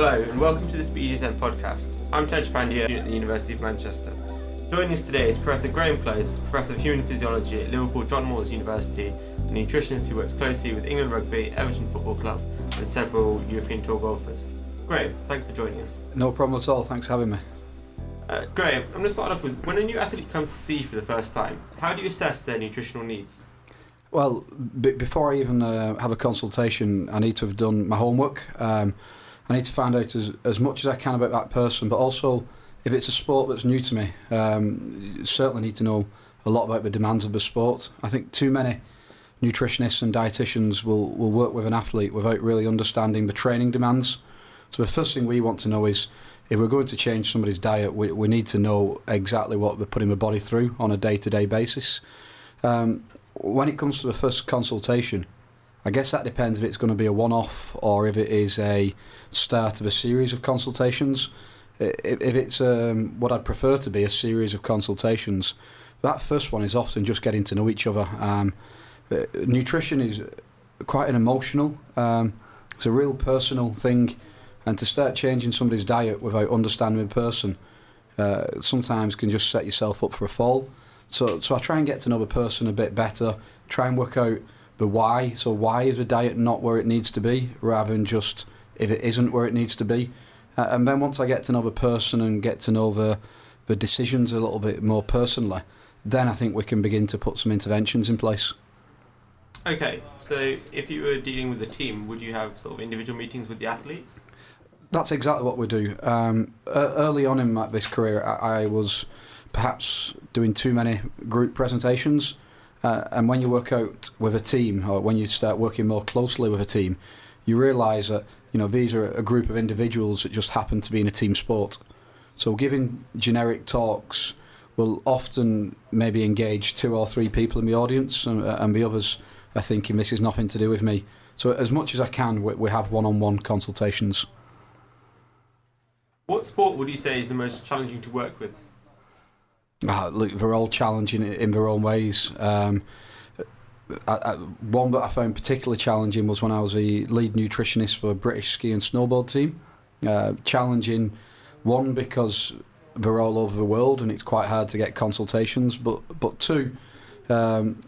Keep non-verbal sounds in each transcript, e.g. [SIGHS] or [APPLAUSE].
Hello and welcome to this BJSM podcast. I'm Tej Pandya at the University of Manchester. Joining us today is Professor Graeme Close, Professor of Human Physiology at Liverpool John Moores University, a nutritionist who works closely with England Rugby, Everton Football Club, and several European Tour golfers. Graeme, thanks for joining us. No problem at all. Thanks for having me. Uh, Graeme, I'm going to start off with when a new athlete comes to see you for the first time, how do you assess their nutritional needs? Well, b- before I even uh, have a consultation, I need to have done my homework. Um, I need to find out as, as much as I can about that person, but also if it's a sport that's new to me, um, certainly need to know a lot about the demands of the sport. I think too many nutritionists and dietitians will, will work with an athlete without really understanding the training demands. So the first thing we want to know is if we're going to change somebody's diet, we, we need to know exactly what we're putting the body through on a day-to-day basis. Um, when it comes to the first consultation, I guess that depends if it's going to be a one-off or if it is a start of a series of consultations. If, if it's um, what I'd prefer to be a series of consultations, that first one is often just getting to know each other. Um, uh, nutrition is quite an emotional, um, it's a real personal thing, and to start changing somebody's diet without understanding the person uh, sometimes can just set yourself up for a fall. So, so I try and get to know the person a bit better, try and work out the why. So why is the diet not where it needs to be, rather than just if it isn't where it needs to be. Uh, and then once I get to know the person and get to know the the decisions a little bit more personally, then I think we can begin to put some interventions in place. Okay, so if you were dealing with a team, would you have sort of individual meetings with the athletes? That's exactly what we do. Um, early on in my, this career, I, I was perhaps doing too many group presentations. Uh, and when you work out with a team, or when you start working more closely with a team, you realise that you know these are a group of individuals that just happen to be in a team sport. So giving generic talks will often maybe engage two or three people in the audience, and, and the others are thinking this is nothing to do with me. So as much as I can, we, we have one-on-one consultations. What sport would you say is the most challenging to work with? Ah, look, they're all challenging in their own ways. Um, I, I, one that I found particularly challenging was when I was a lead nutritionist for a British ski and snowboard team. Uh, challenging, one because they're all over the world and it's quite hard to get consultations, but but two, um,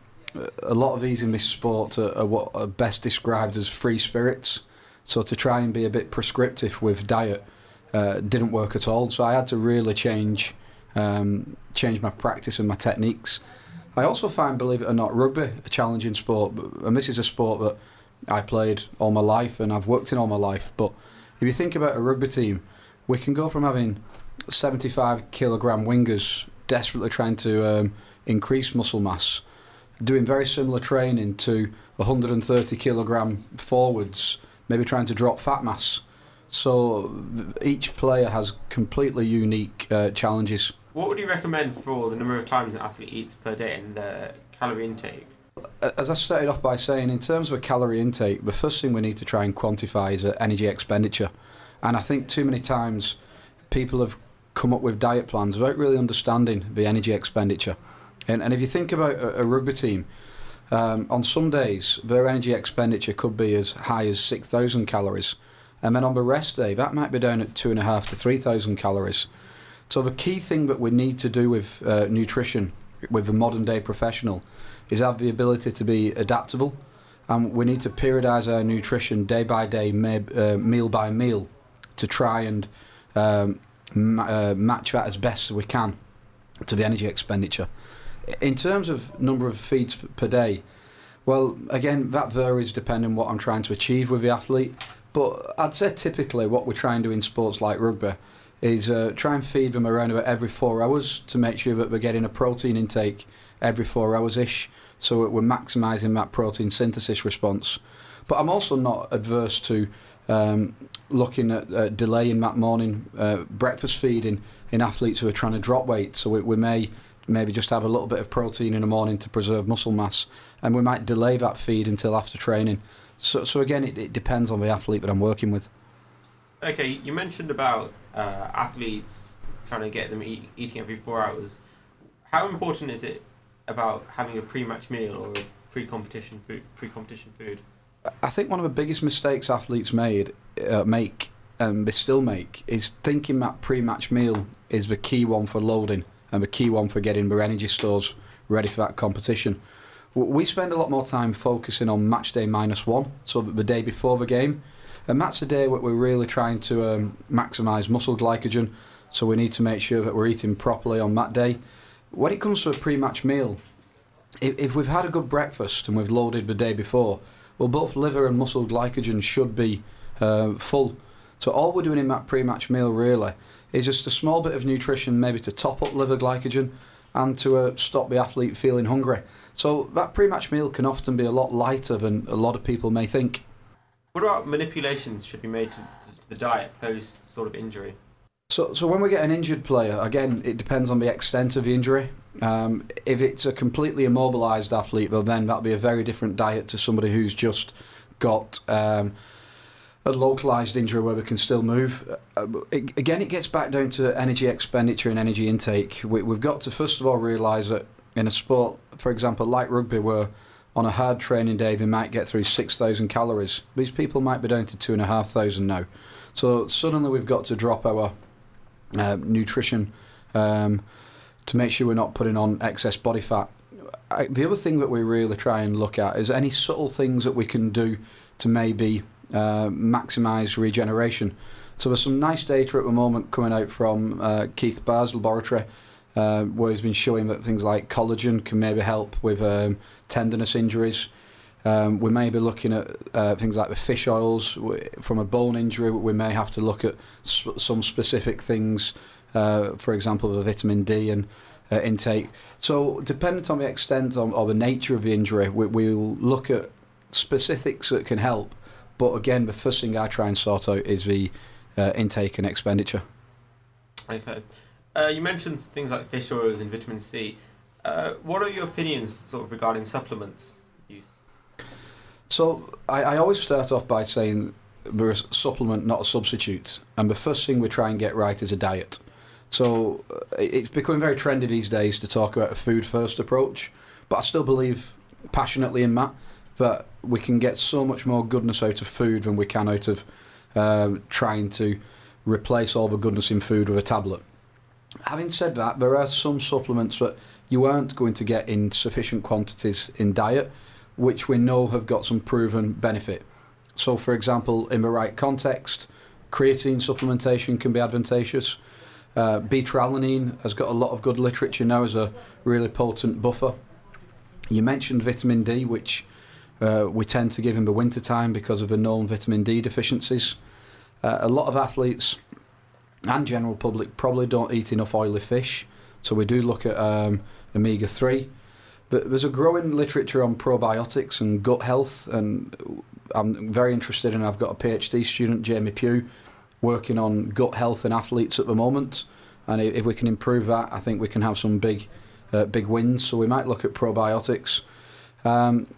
a lot of these in this sport are, are what are best described as free spirits. So to try and be a bit prescriptive with diet uh, didn't work at all. So I had to really change um, change my practice and my techniques. I also find, believe it or not, rugby a challenging sport, and this is a sport that I played all my life and I've worked in all my life. But if you think about a rugby team, we can go from having 75 kilogram wingers desperately trying to um, increase muscle mass, doing very similar training to 130 kilogram forwards, maybe trying to drop fat mass. So each player has completely unique uh, challenges. What would you recommend for the number of times an athlete eats per day and their calorie intake? As I started off by saying, in terms of a calorie intake, the first thing we need to try and quantify is energy expenditure. And I think too many times people have come up with diet plans without really understanding the energy expenditure. And, and if you think about a, a rugby team, um, on some days their energy expenditure could be as high as 6,000 calories. And then on the rest day, that might be down at two and a half to 3,000 calories. So the key thing that we need to do with uh, nutrition, with a modern day professional, is have the ability to be adaptable, and we need to periodise our nutrition day by day, uh, meal by meal, to try and um, ma- uh, match that as best as we can to the energy expenditure. In terms of number of feeds per day, well, again, that varies depending on what I'm trying to achieve with the athlete. But I'd say typically what we try and do in sports like rugby is uh, try and feed them around about every four hours to make sure that we're getting a protein intake every four hours ish, so we're maximising that protein synthesis response. But I'm also not adverse to um, looking at uh, delaying that morning uh, breakfast feeding in athletes who are trying to drop weight. So we, we may maybe just have a little bit of protein in the morning to preserve muscle mass, and we might delay that feed until after training. So, so again, it, it depends on the athlete that I'm working with. Okay, you mentioned about uh, athletes trying to get them eat, eating every four hours. How important is it about having a pre-match meal or a pre-competition food? Pre-competition food. I think one of the biggest mistakes athletes made uh, make and we still make is thinking that pre-match meal is the key one for loading and the key one for getting our energy stores ready for that competition. We spend a lot more time focusing on match day minus one, so the day before the game, and that's the day where we're really trying to um, maximise muscle glycogen. So we need to make sure that we're eating properly on that day. When it comes to a pre-match meal, if, if we've had a good breakfast and we've loaded the day before, well, both liver and muscle glycogen should be uh, full. So all we're doing in that pre-match meal really is just a small bit of nutrition, maybe to top up liver glycogen and to uh, stop the athlete feeling hungry. So that pre-match meal can often be a lot lighter than a lot of people may think. What about manipulations should be made to, the diet post sort of injury? So, so when we get an injured player, again, it depends on the extent of the injury. Um, if it's a completely immobilised athlete, well, then that'll be a very different diet to somebody who's just got um, a localised injury where we can still move. Uh, it, again, it gets back down to energy expenditure and energy intake. We, we've got to first of all realise that in a sport, for example, like rugby, where on a hard training day they might get through 6,000 calories, these people might be down to 2,500 now. So suddenly we've got to drop our uh, nutrition um, to make sure we're not putting on excess body fat. I, the other thing that we really try and look at is any subtle things that we can do to maybe uh, maximise regeneration. So there's some nice data at the moment coming out from uh, Keith Baar's laboratory uh, where he's been showing that things like collagen can maybe help with um, tendinous injuries. Um, we may be looking at uh, things like the fish oils. From a bone injury, we may have to look at sp- some specific things, uh, for example, the vitamin D and uh, intake. So, dependent on the extent of, or the nature of the injury, we, we'll look at specifics that can help. But again, the first thing I try and sort out is the uh, intake and expenditure. Okay. Uh, you mentioned things like fish oils and vitamin C. Uh, what are your opinions sort of regarding supplements use? So I, I always start off by saying we're a supplement, not a substitute. And the first thing we try and get right is a diet. So uh, it's becoming very trendy these days to talk about a food first approach, but I still believe passionately in that. That we can get so much more goodness out of food than we can out of um, trying to replace all the goodness in food with a tablet. Having said that, there are some supplements that you aren't going to get in sufficient quantities in diet, which we know have got some proven benefit. So, for example, in the right context, creatine supplementation can be advantageous. Uh, beta-alanine has got a lot of good literature now as a really potent buffer. You mentioned vitamin D, which uh, we tend to give in the winter time because of the known vitamin D deficiencies. Uh, a lot of athletes and general public probably don't eat enough oily fish, so we do look at um, omega 3. But there's a growing literature on probiotics and gut health, and I'm very interested in. I've got a PhD student, Jamie Pugh, working on gut health in athletes at the moment, and if we can improve that, I think we can have some big, uh, big wins. So we might look at probiotics, um,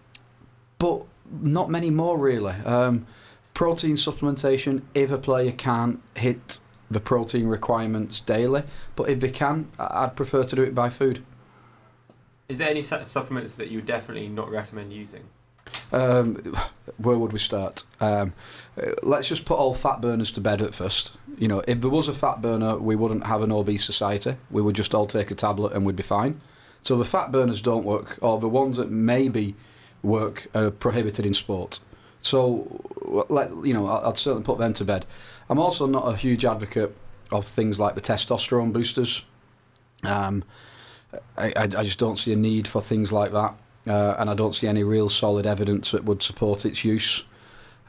but not many more really. Um, protein supplementation, if a player can't hit the protein requirements daily. But if they can, I'd prefer to do it by food. Is there any set of supplements that you would definitely not recommend using? Um, where would we start? Um, let's just put all fat burners to bed at first. You know, if there was a fat burner, we wouldn't have an obese society. We would just all take a tablet and we'd be fine. So the fat burners don't work, or the ones that maybe work are prohibited in sport. So, let, you know, I'd certainly put them to bed. I'm also not a huge advocate of things like the testosterone boosters. Um, I, I, just don't see a need for things like that, uh, and I don't see any real solid evidence that would support its use.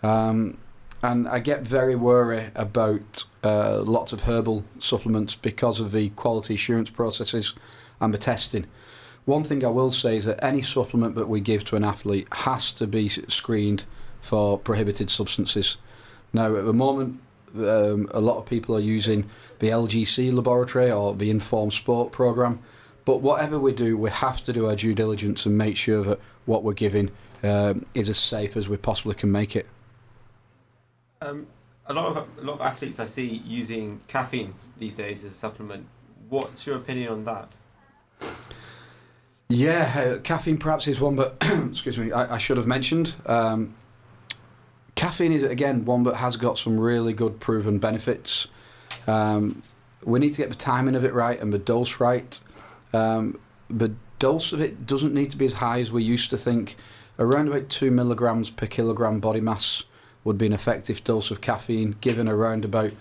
Um, and I get very worried about uh, lots of herbal supplements because of the quality assurance processes and the testing. One thing I will say is that any supplement that we give to an athlete has to be screened for prohibited substances. Now, at the moment, um, a lot of people are using the LGC laboratory or the Informed Sport program. But whatever we do, we have to do our due diligence and make sure that what we're giving um, is as safe as we possibly can make it. Um, a lot of a lot of athletes I see using caffeine these days as a supplement. What's your opinion on that? Yeah, uh, caffeine perhaps is one, but [COUGHS] excuse me, I, I should have mentioned. Um, caffeine is again one that has got some really good proven benefits. Um, we need to get the timing of it right and the dose right. Um, the dose of it doesn't need to be as high as we used to think. Around about two milligrams per kilogram body mass would be an effective dose of caffeine, given around about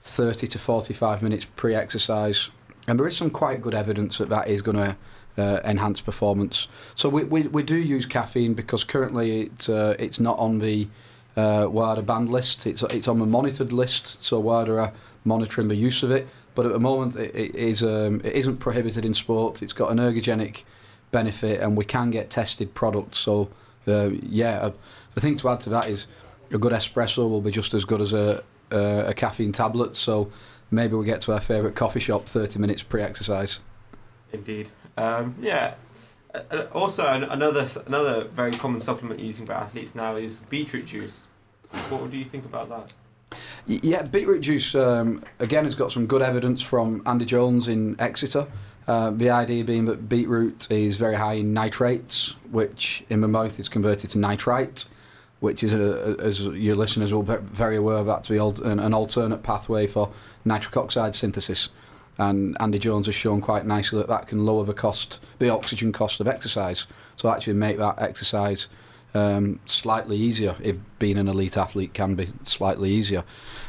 30 to 45 minutes pre-exercise. And there is some quite good evidence that that is going to uh, enhance performance. So we, we, we do use caffeine because currently it, uh, it's not on the uh, WADA banned list. It's it's on the monitored list, so WADA are monitoring the use of it. But at the moment, it, it is um, it isn't prohibited in sport. It's got an ergogenic benefit, and we can get tested products. So uh, yeah, uh, the thing to add to that is a good espresso will be just as good as a a caffeine tablet. So maybe we get to our favourite coffee shop 30 minutes pre-exercise. Indeed. Um, yeah. Uh, also, another another very common supplement using by athletes now is beetroot juice. What do you think about that? Yeah, beetroot juice um, again has got some good evidence from Andy Jones in Exeter. Uh, the idea being that beetroot is very high in nitrates, which in the mouth is converted to nitrite, which is, a, as your listeners will be very aware of, that to be an alternate pathway for nitric oxide synthesis and Andy Jones has shown quite nicely that that can lower the cost, the oxygen cost of exercise. So actually make that exercise um, slightly easier. If being an elite athlete can be slightly easier.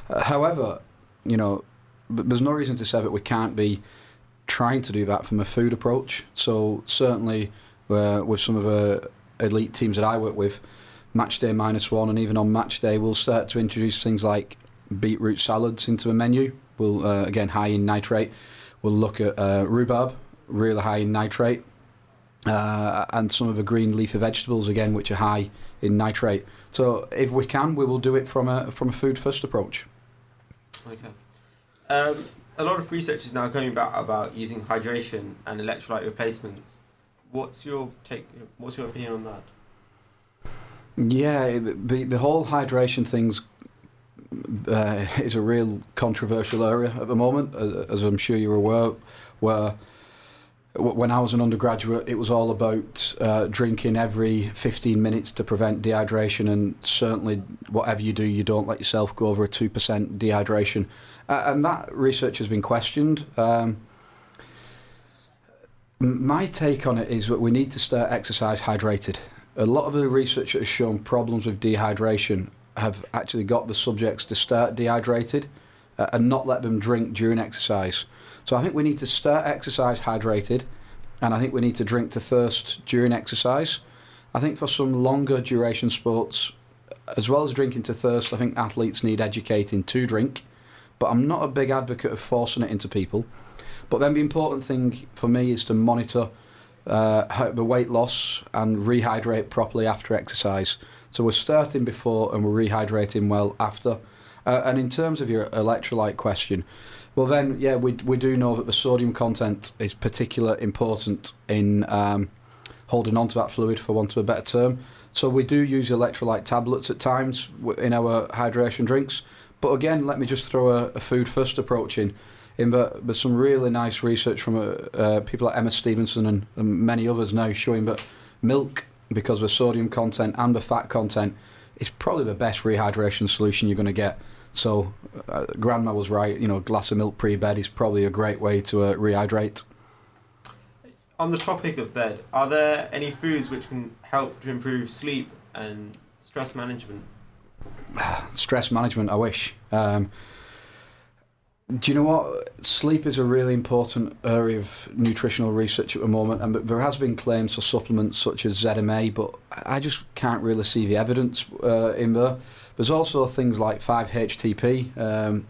Uh, however, you know, there's no reason to say that we can't be trying to do that from a food approach. So certainly uh, with some of the elite teams that I work with, match day minus one, and even on match day, we'll start to introduce things like beetroot salads into the menu will uh, again high in nitrate. We'll look at uh, rhubarb, really high in nitrate, uh, and some of the green leafy vegetables again, which are high in nitrate. So if we can, we will do it from a from a food first approach. Okay. Um, a lot of research is now coming about about using hydration and electrolyte replacements. What's your take? What's your opinion on that? Yeah, the, the whole hydration thing's uh, [LAUGHS] is a real controversial area at the moment, as I'm sure you're aware, where when I was an undergraduate, it was all about uh, drinking every 15 minutes to prevent dehydration, and certainly whatever you do, you don't let yourself go over a 2% dehydration. Uh, and that research has been questioned. Um, my take on it is that we need to start exercise hydrated. A lot of the research has shown problems with dehydration have actually got the subjects to start dehydrated uh, and not let them drink during exercise. So I think we need to start exercise hydrated, and I think we need to drink to thirst during exercise. I think for some longer duration sports, as well as drinking to thirst, I think athletes need educating to drink. But I'm not a big advocate of forcing it into people. But then the important thing for me is to monitor uh, the weight loss and rehydrate properly after exercise. So we're starting before and we're rehydrating well after. Uh, and in terms of your electrolyte question, well then, yeah, we we do know that the sodium content is particular important in um, holding on to that fluid, for want of a better term. So we do use electrolyte tablets at times in our hydration drinks. But again, let me just throw a, a food first approach in in that there's some really nice research from uh, uh, people like Emma Stevenson and, and, many others now showing that milk, because the sodium content and the fat content, is probably the best rehydration solution you're going to get. So, uh, Grandma was right. You know, a glass of milk pre-bed is probably a great way to uh, rehydrate. On the topic of bed, are there any foods which can help to improve sleep and stress management? [SIGHS] stress management, I wish. Um, do you know what? Sleep is a really important area of nutritional research at the moment, and there has been claims for supplements such as ZMA, but I just can't really see the evidence uh, in there. There's also things like 5-HTP, um,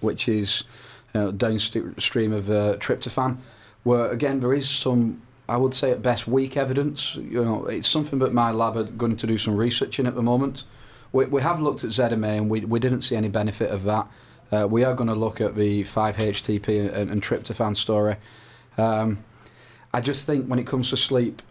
which is you know, downstream of uh, tryptophan, where again there is some, I would say at best, weak evidence. You know, it's something that my lab are going to do some research in at the moment. We, we have looked at ZMA and we, we didn't see any benefit of that. Uh, we are going to look at the 5-HTP and, and tryptophan story. Um, I just think when it comes to sleep,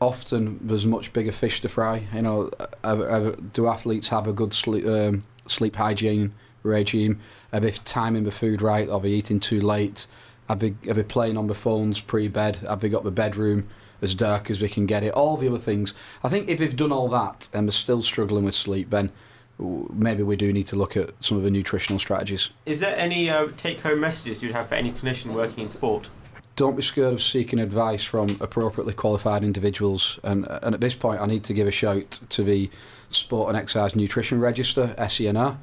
often there's much bigger fish to fry. You know, uh, uh, do athletes have a good sleep um, sleep hygiene regime? Are they timing the food right? Are they eating too late? Are they, are they playing on the phones pre-bed? Have they got the bedroom as dark as they can get it? All the other things. I think if they've done all that and they're still struggling with sleep, then maybe we do need to look at some of the nutritional strategies. Is there any uh, take-home messages you'd have for any clinician working in sport? Don't be scared of seeking advice from appropriately qualified individuals. And, and at this point, I need to give a shout to the Sport and Exercise Nutrition Register, SENR,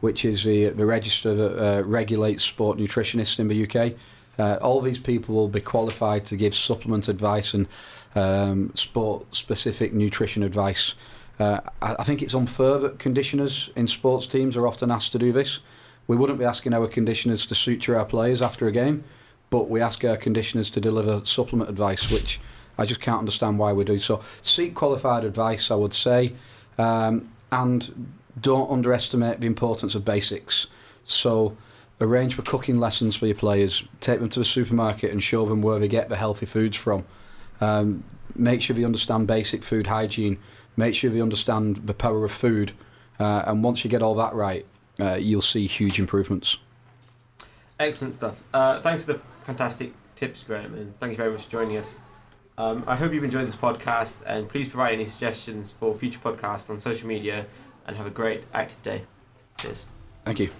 which is the, the register that uh, regulates sport nutritionists in the UK. Uh, all these people will be qualified to give supplement advice and um, sport specific nutrition advice. Uh, I, I think it's unfair that conditioners in sports teams are often asked to do this. We wouldn't be asking our conditioners to suture our players after a game, but we ask our conditioners to deliver supplement advice, which I just can't understand why we do. So seek qualified advice, I would say, um, and don't underestimate the importance of basics. So arrange for cooking lessons for your players, take them to the supermarket and show them where they get the healthy foods from. Um, make sure they understand basic food hygiene, make sure they understand the power of food, uh, and once you get all that right, uh, you'll see huge improvements. Excellent stuff. Uh, thanks for the fantastic tips, Graeme, and thank you very much for joining us. Um, I hope you've enjoyed this podcast, and please provide any suggestions for future podcasts on social media, and have a great active day. Cheers. Thank you.